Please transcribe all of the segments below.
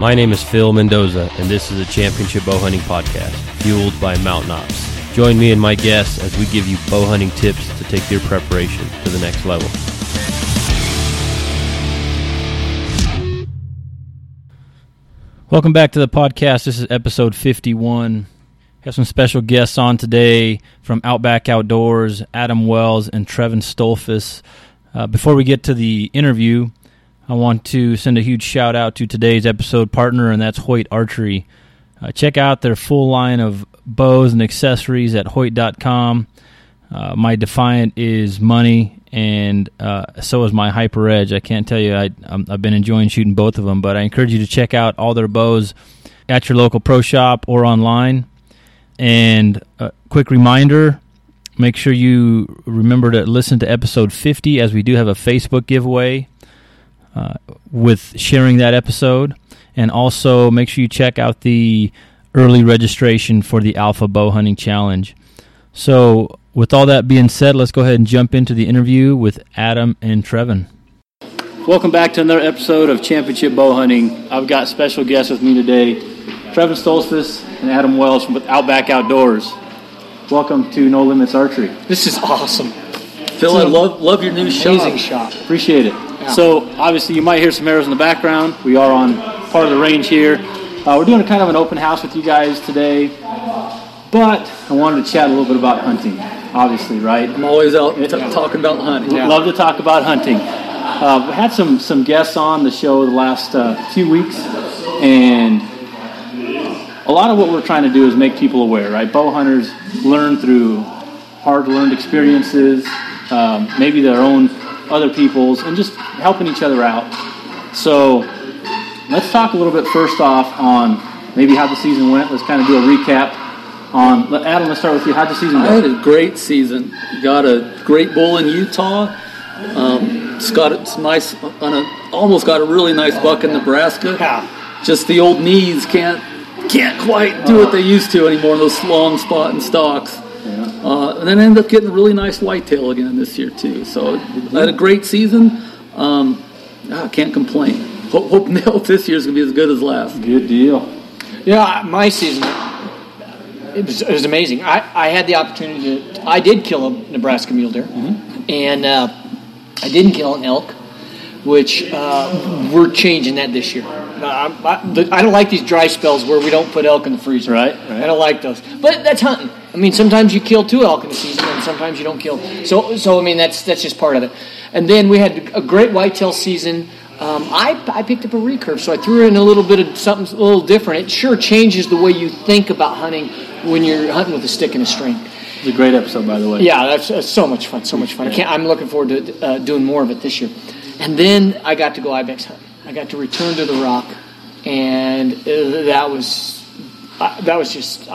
My name is Phil Mendoza, and this is a Championship Bow Hunting Podcast, fueled by Mountain Ops. Join me and my guests as we give you bow hunting tips to take your preparation to the next level. Welcome back to the podcast. This is episode 51. Have some special guests on today from Outback Outdoors, Adam Wells and Trevon Stoltzfus. Uh, before we get to the interview, I want to send a huge shout out to today's episode partner, and that's Hoyt Archery. Uh, check out their full line of bows and accessories at Hoyt.com. Uh, my Defiant is money, and uh, so is my Hyper Edge. I can't tell you, I, have been enjoying shooting both of them, but I encourage you to check out all their bows at your local pro shop or online. And a quick reminder make sure you remember to listen to episode 50 as we do have a Facebook giveaway uh, with sharing that episode. And also make sure you check out the early registration for the Alpha Bow Hunting Challenge. So, with all that being said, let's go ahead and jump into the interview with Adam and Trevon. Welcome back to another episode of Championship Bow Hunting. I've got special guests with me today, Trevon Stoltzfus and Adam Wells from Outback Outdoors. Welcome to No Limits Archery. This is awesome. Phil, I love love your new Amazing shop. shop. Appreciate it. Yeah. So, obviously, you might hear some arrows in the background. We are on part of the range here. Uh, we're doing a kind of an open house with you guys today, but I wanted to chat a little bit about hunting, obviously, right? I'm always out t- talking about hunting. Yeah. Love to talk about hunting. Uh, we had some some guests on the show the last uh, few weeks, and a lot of what we're trying to do is make people aware. Right, bow hunters learn through hard learned experiences, um, maybe their own other people's, and just helping each other out. So let's talk a little bit first off on maybe how the season went. Let's kind of do a recap on. Adam, let's start with you. How'd the season I had a great season. Got a great bull in Utah. Um, it's got it's nice on a almost got a really nice buck in Nebraska. Just the old knees can't can't quite do what they used to anymore. In those long spot and stalks. Uh, and then I ended up getting a really nice whitetail again this year too. So I had a great season. Um, I can't complain. Hope, hope, hope this year's gonna be as good as last. Good deal. Yeah, my season, it was, it was amazing. I, I had the opportunity to, I did kill a Nebraska mule deer, and uh, I didn't kill an elk, which uh, we're changing that this year. I, I, the, I don't like these dry spells where we don't put elk in the freezer. Right, right. I don't like those. But that's hunting. I mean, sometimes you kill two elk in a season, and sometimes you don't kill. So, so I mean, that's that's just part of it. And then we had a great whitetail season. Um, I, I picked up a recurve, so I threw in a little bit of something a little different. It sure changes the way you think about hunting when you're hunting with a stick and a string. It's a great episode, by the way. Yeah, that's, that's so much fun. So much fun. I can't, I'm looking forward to uh, doing more of it this year. And then I got to go ibex hunt. I got to return to the rock, and uh, that was uh, that was just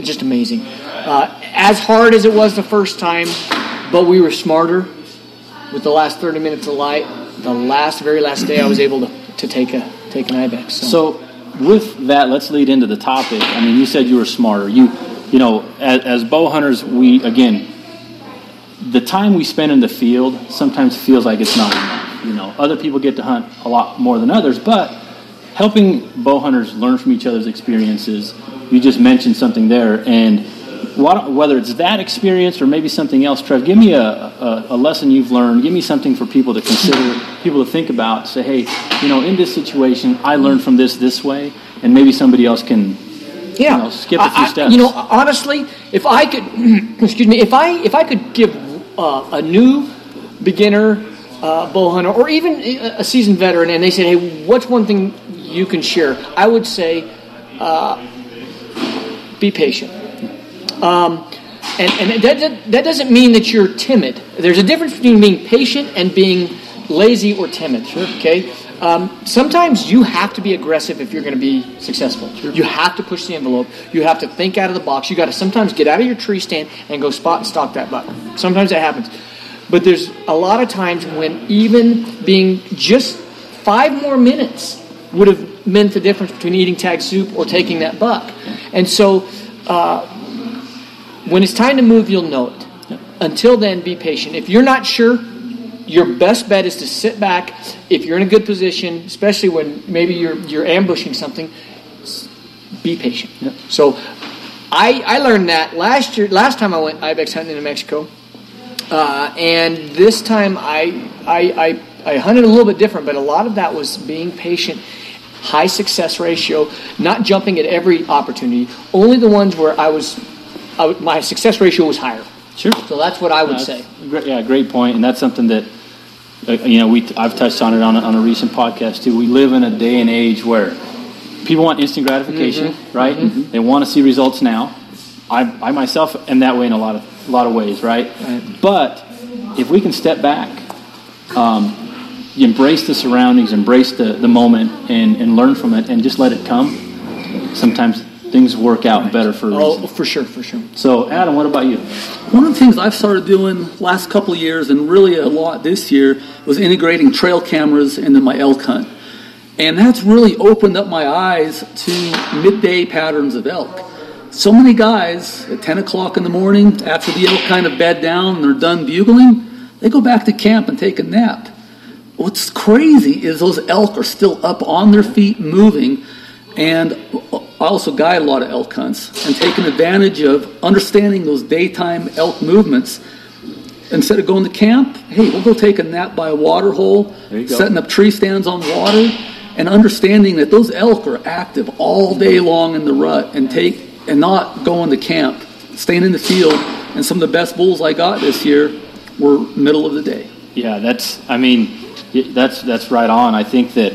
just amazing. Uh, as hard as it was the first time, but we were smarter with the last 30 minutes of light. The last, very last day, I was able to, to take a take an ibex. So, So, with that, let's lead into the topic. I mean, you said you were smarter. You, you know, as, as bow hunters, we again, the time we spend in the field sometimes feels like it's not enough. You know, other people get to hunt a lot more than others, but helping bow hunters learn from each other's experiences. You just mentioned something there, and what, whether it's that experience or maybe something else, Trev, give me a, a, a lesson you've learned. Give me something for people to consider, people to think about. Say, hey, you know, in this situation, I learned from this this way, and maybe somebody else can yeah, you know, skip a few I- steps. You know, honestly, if I could, excuse me, if I if I could give uh, a new beginner uh, bow hunter or even a seasoned veteran, and they said, "Hey, what's one thing you can share?" I would say, uh, be patient. Um, and and that, that, that doesn't mean that you're timid. There's a difference between being patient and being lazy or timid. Okay. Um, sometimes you have to be aggressive if you're going to be successful. You have to push the envelope. You have to think out of the box. You got to sometimes get out of your tree stand and go spot and stalk that buck. Sometimes that happens. But there's a lot of times when even being just five more minutes would have meant the difference between eating tag soup or taking that buck. And so uh, when it's time to move, you'll know it. Until then, be patient. If you're not sure, your best bet is to sit back if you're in a good position, especially when maybe you're you're ambushing something. Be patient. So, I I learned that last year. Last time I went ibex hunting in New Mexico, uh, and this time I, I I I hunted a little bit different, but a lot of that was being patient. High success ratio, not jumping at every opportunity. Only the ones where I was, I, w- my success ratio was higher. Sure. So that's what I would say. great- yeah, great point, and that's something that uh, you know we I've touched on it on a, on a recent podcast too. We live in a day and age where people want instant gratification, right? They want to see results now. I, I myself am that way in a lot of a lot of ways, right? But if we can step back, um, embrace the surroundings, embrace the, the moment, and, and learn from it, and just let it come. Sometimes things work out better for a reason. Oh, for sure, for sure. So, Adam, what about you? One of the things I've started doing last couple of years, and really a lot this year, was integrating trail cameras into my elk hunt. And that's really opened up my eyes to midday patterns of elk. So many guys at 10 o'clock in the morning, after the elk kind of bed down and they're done bugling, they go back to camp and take a nap. What's crazy is those elk are still up on their feet moving, and I also guide a lot of elk hunts and taking advantage of understanding those daytime elk movements. Instead of going to camp, hey, we'll go take a nap by a water hole, There you go. setting up tree stands on water, and understanding that those elk are active all day long in the rut and take and not going to camp, staying in the field. And some of the best bulls I got this year were middle of the day. Yeah, that's. I mean, that's that's right on. I think that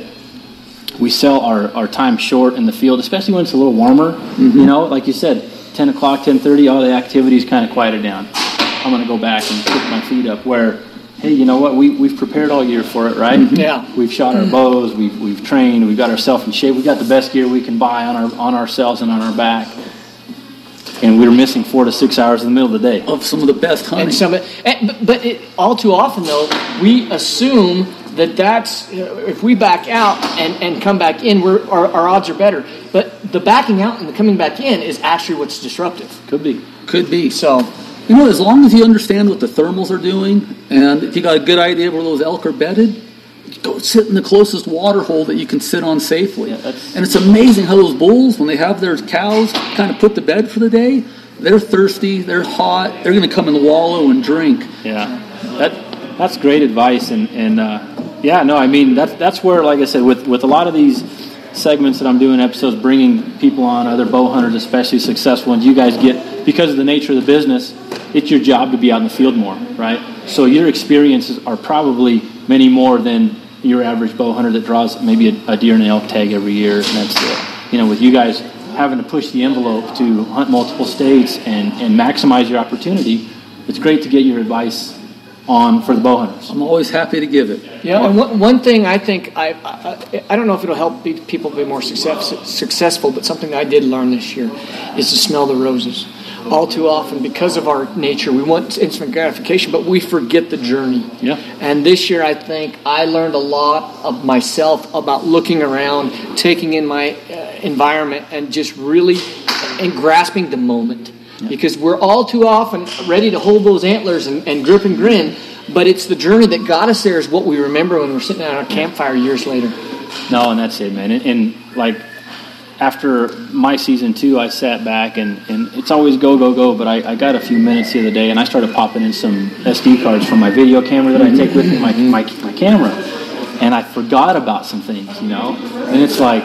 we sell our, our time short in the field, especially when it's a little warmer. Mm-hmm. You know, like you said, ten o'clock, ten thirty, all the activities kind of quieted down. I'm going to go back and pick my feet up. Where, hey, you know what? We we've prepared all year for it, right? Mm-hmm. Yeah. We've shot our bows. We've we've trained. We've got ourselves in shape. We got the best gear we can buy on our on ourselves and on our back. And we were missing four to six hours in the middle of the day. Of some of the best hunting. And some, and, but, but it, all too often though, we assume that that's uh, if we back out and, and come back in, we're, our, our odds are better. But the backing out and the coming back in is actually what's disruptive. Could be. Could be. So You know, as long as you understand what the thermals are doing, and if you got a good idea where those elk are bedded, go sit in the closest water hole that you can sit on safely. Yeah, and it's amazing how those bulls, when they have their cows kind of put to bed for the day, they're thirsty, they're hot, they're going to come and wallow and drink. Yeah, that that's great advice, and and uh, yeah, no, I mean that's that's where, like I said, with with a lot of these segments that I'm doing, episodes, bringing people on, other bow hunters, especially successful ones, you guys get because of the nature of the business, it's your job to be out in the field more, right? So your experiences are probably many more than your average bow hunter that draws maybe a, a deer and an elk tag every year, and that's it. You know, with you guys having to push the envelope to hunt multiple states and, and maximize your opportunity, it's great to get your advice on for the bow hunters. I'm always happy to give it. Yeah, and one, one thing I think I, I I don't know if it'll help people be more success, successful, but something I did learn this year is to smell the roses. All too often, because of our nature, we want instant gratification, but we forget the journey. Yeah. And this year, I think I learned a lot of myself about looking around, taking in my uh, environment, and just really and grasping the moment. Because we're all too often ready to hold those antlers and, and grip and grin, but it's the journey that got us there is what we remember when we're sitting at our campfire years later. No, and that's it, man. And, and like after my season two, I sat back and, and it's always go, go, go. But I, I got a few minutes the other day and I started popping in some SD cards from my video camera that I mm-hmm. take with me, my, mm-hmm. my, my camera. And I forgot about some things, you know? And it's like,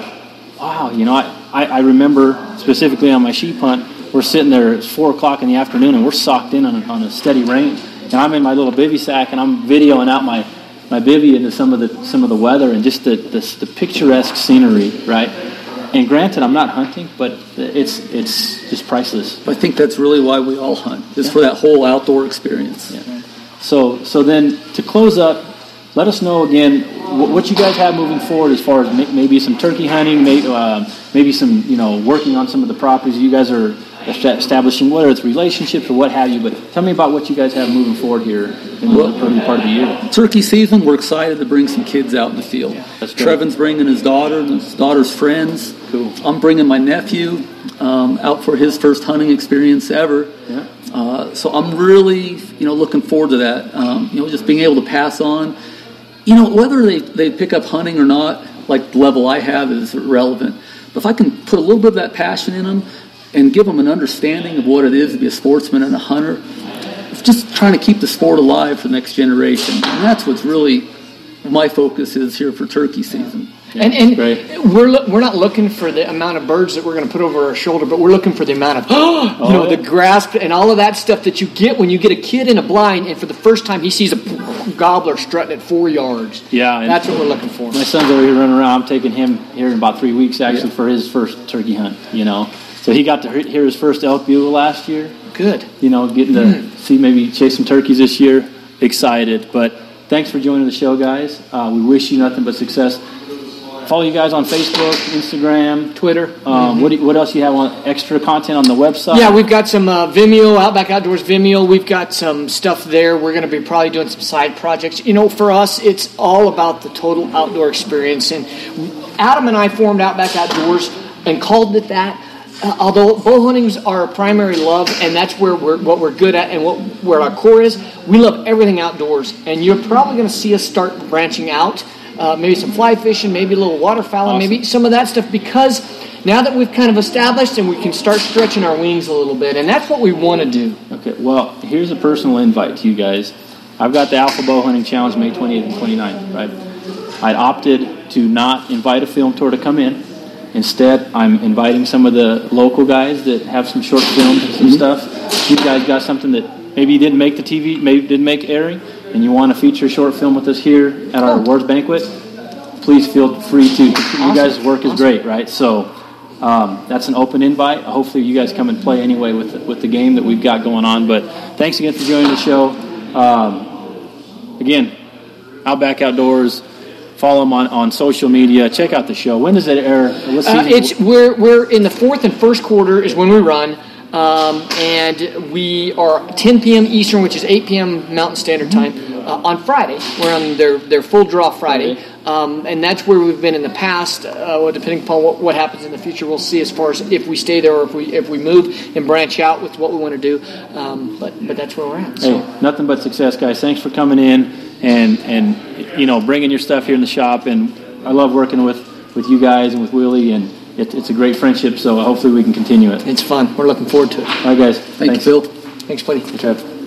wow, you know, I, I, I remember specifically on my sheep hunt, we're sitting there, it's four o'clock in the afternoon and we're socked in on a, on a steady rain. And I'm in my little bivy sack and I'm videoing out my, my bivy into some of the some of the weather and just the, the, the picturesque scenery, right? And granted, I'm not hunting, but it's it's just priceless. I think that's really why we all hunt, is for that whole outdoor experience. Yeah. So so then to close up, let us know again wh- what you guys have moving forward as far as may- maybe some turkey hunting, maybe uh, maybe some you know working on some of the properties you guys are establishing, whether it's relationships or what have you. But tell me about what you guys have moving forward here in the early part of the year. Turkey season, we're excited to bring some kids out in the field. that's great. Trevon's bringing his daughter and his daughter's friends. Cool. I'm bringing my nephew um, out for his first hunting experience ever. Yeah. Uh, so I'm really, you know, looking forward to that. Um, you know, just being able to pass on. You know, whether they, they pick up hunting or not, like the level I have is irrelevant. But if I can put a little bit of that passion in them and give them an understanding of what it is to be a sportsman and a hunter, It's just trying to keep the sport alive for the next generation. And that's what's really my focus is here for turkey season. Yeah, and and we're lo- we're not looking for the amount of birds that we're going to put over our shoulder, but we're looking for the amount of oh, you know the grasp and all of that stuff that you get when you get a kid in a blind and for the first time he sees a gobbler strutting at four yards. Yeah, that's what we're looking for. My son's over here running around. I'm taking him here in about three weeks actually yeah. for his first turkey hunt. You know, so he got to hear his first elk bugle last year. Good. You know, getting to mm. see maybe chase some turkeys this year. Excited, but thanks for joining the show, guys. Uh, we wish you nothing but success follow you guys on Facebook, Instagram, Twitter. Um, mm-hmm. what, do, what else you have on extra content on the website? Yeah, we've got some uh, Vimeo, Outback Outdoors Vimeo. We've got some stuff there. We're going to be probably doing some side projects. You know, for us, it's all about the total outdoor experience. And Adam and I formed Outback Outdoors and called it that. Uh, although bow hunting's our primary love, and that's where we're what we're good at and what where our core is, we love everything outdoors. And you're probably going to see us start branching out uh, maybe some fly fishing, maybe a little waterfowl, awesome. maybe some of that stuff because now that we've kind of established and we can start stretching our wings a little bit, and that's what we want to do. Okay, well, here's a personal invite to you guys. I've got the Alpha Bow Hunting Challenge May 28th and 29th, right? I opted to not invite a film tour to come in. Instead, I'm inviting some of the local guys that have some short films and some mm-hmm. stuff. You guys got something that maybe you didn't make the TV, maybe didn't make airing, and you want to feature a short film with us here at our awards banquet, please feel free to. Awesome. You guys' work is awesome. great, right? So um, that's an open invite. Hopefully, you guys come and play anyway with the, with the game that we've got going on. But thanks again for joining the show. Um, again, Outback Outdoors. Follow them on, on social media. Check out the show. When does it air? Uh, it's we're we're in the fourth and first quarter is when we run. Um, and we are 10 p.m. Eastern, which is 8 p.m. Mountain Standard Time, uh, on Friday. We're on their, their full draw Friday. Um, and that's where we've been in the past. Uh, well, depending upon what, what happens in the future, we'll see as far as if we stay there or if we if we move and branch out with what we want to do. Um, but but that's where we're at. So. Hey, nothing but success, guys. Thanks for coming in and and you know bringing your stuff here in the shop. And I love working with with you guys and with Willie and it, it's a great friendship, so hopefully we can continue it. It's fun. We're looking forward to it. All right, guys. Thank Thanks. you, Phil. Thanks, buddy. Thanks, Trev.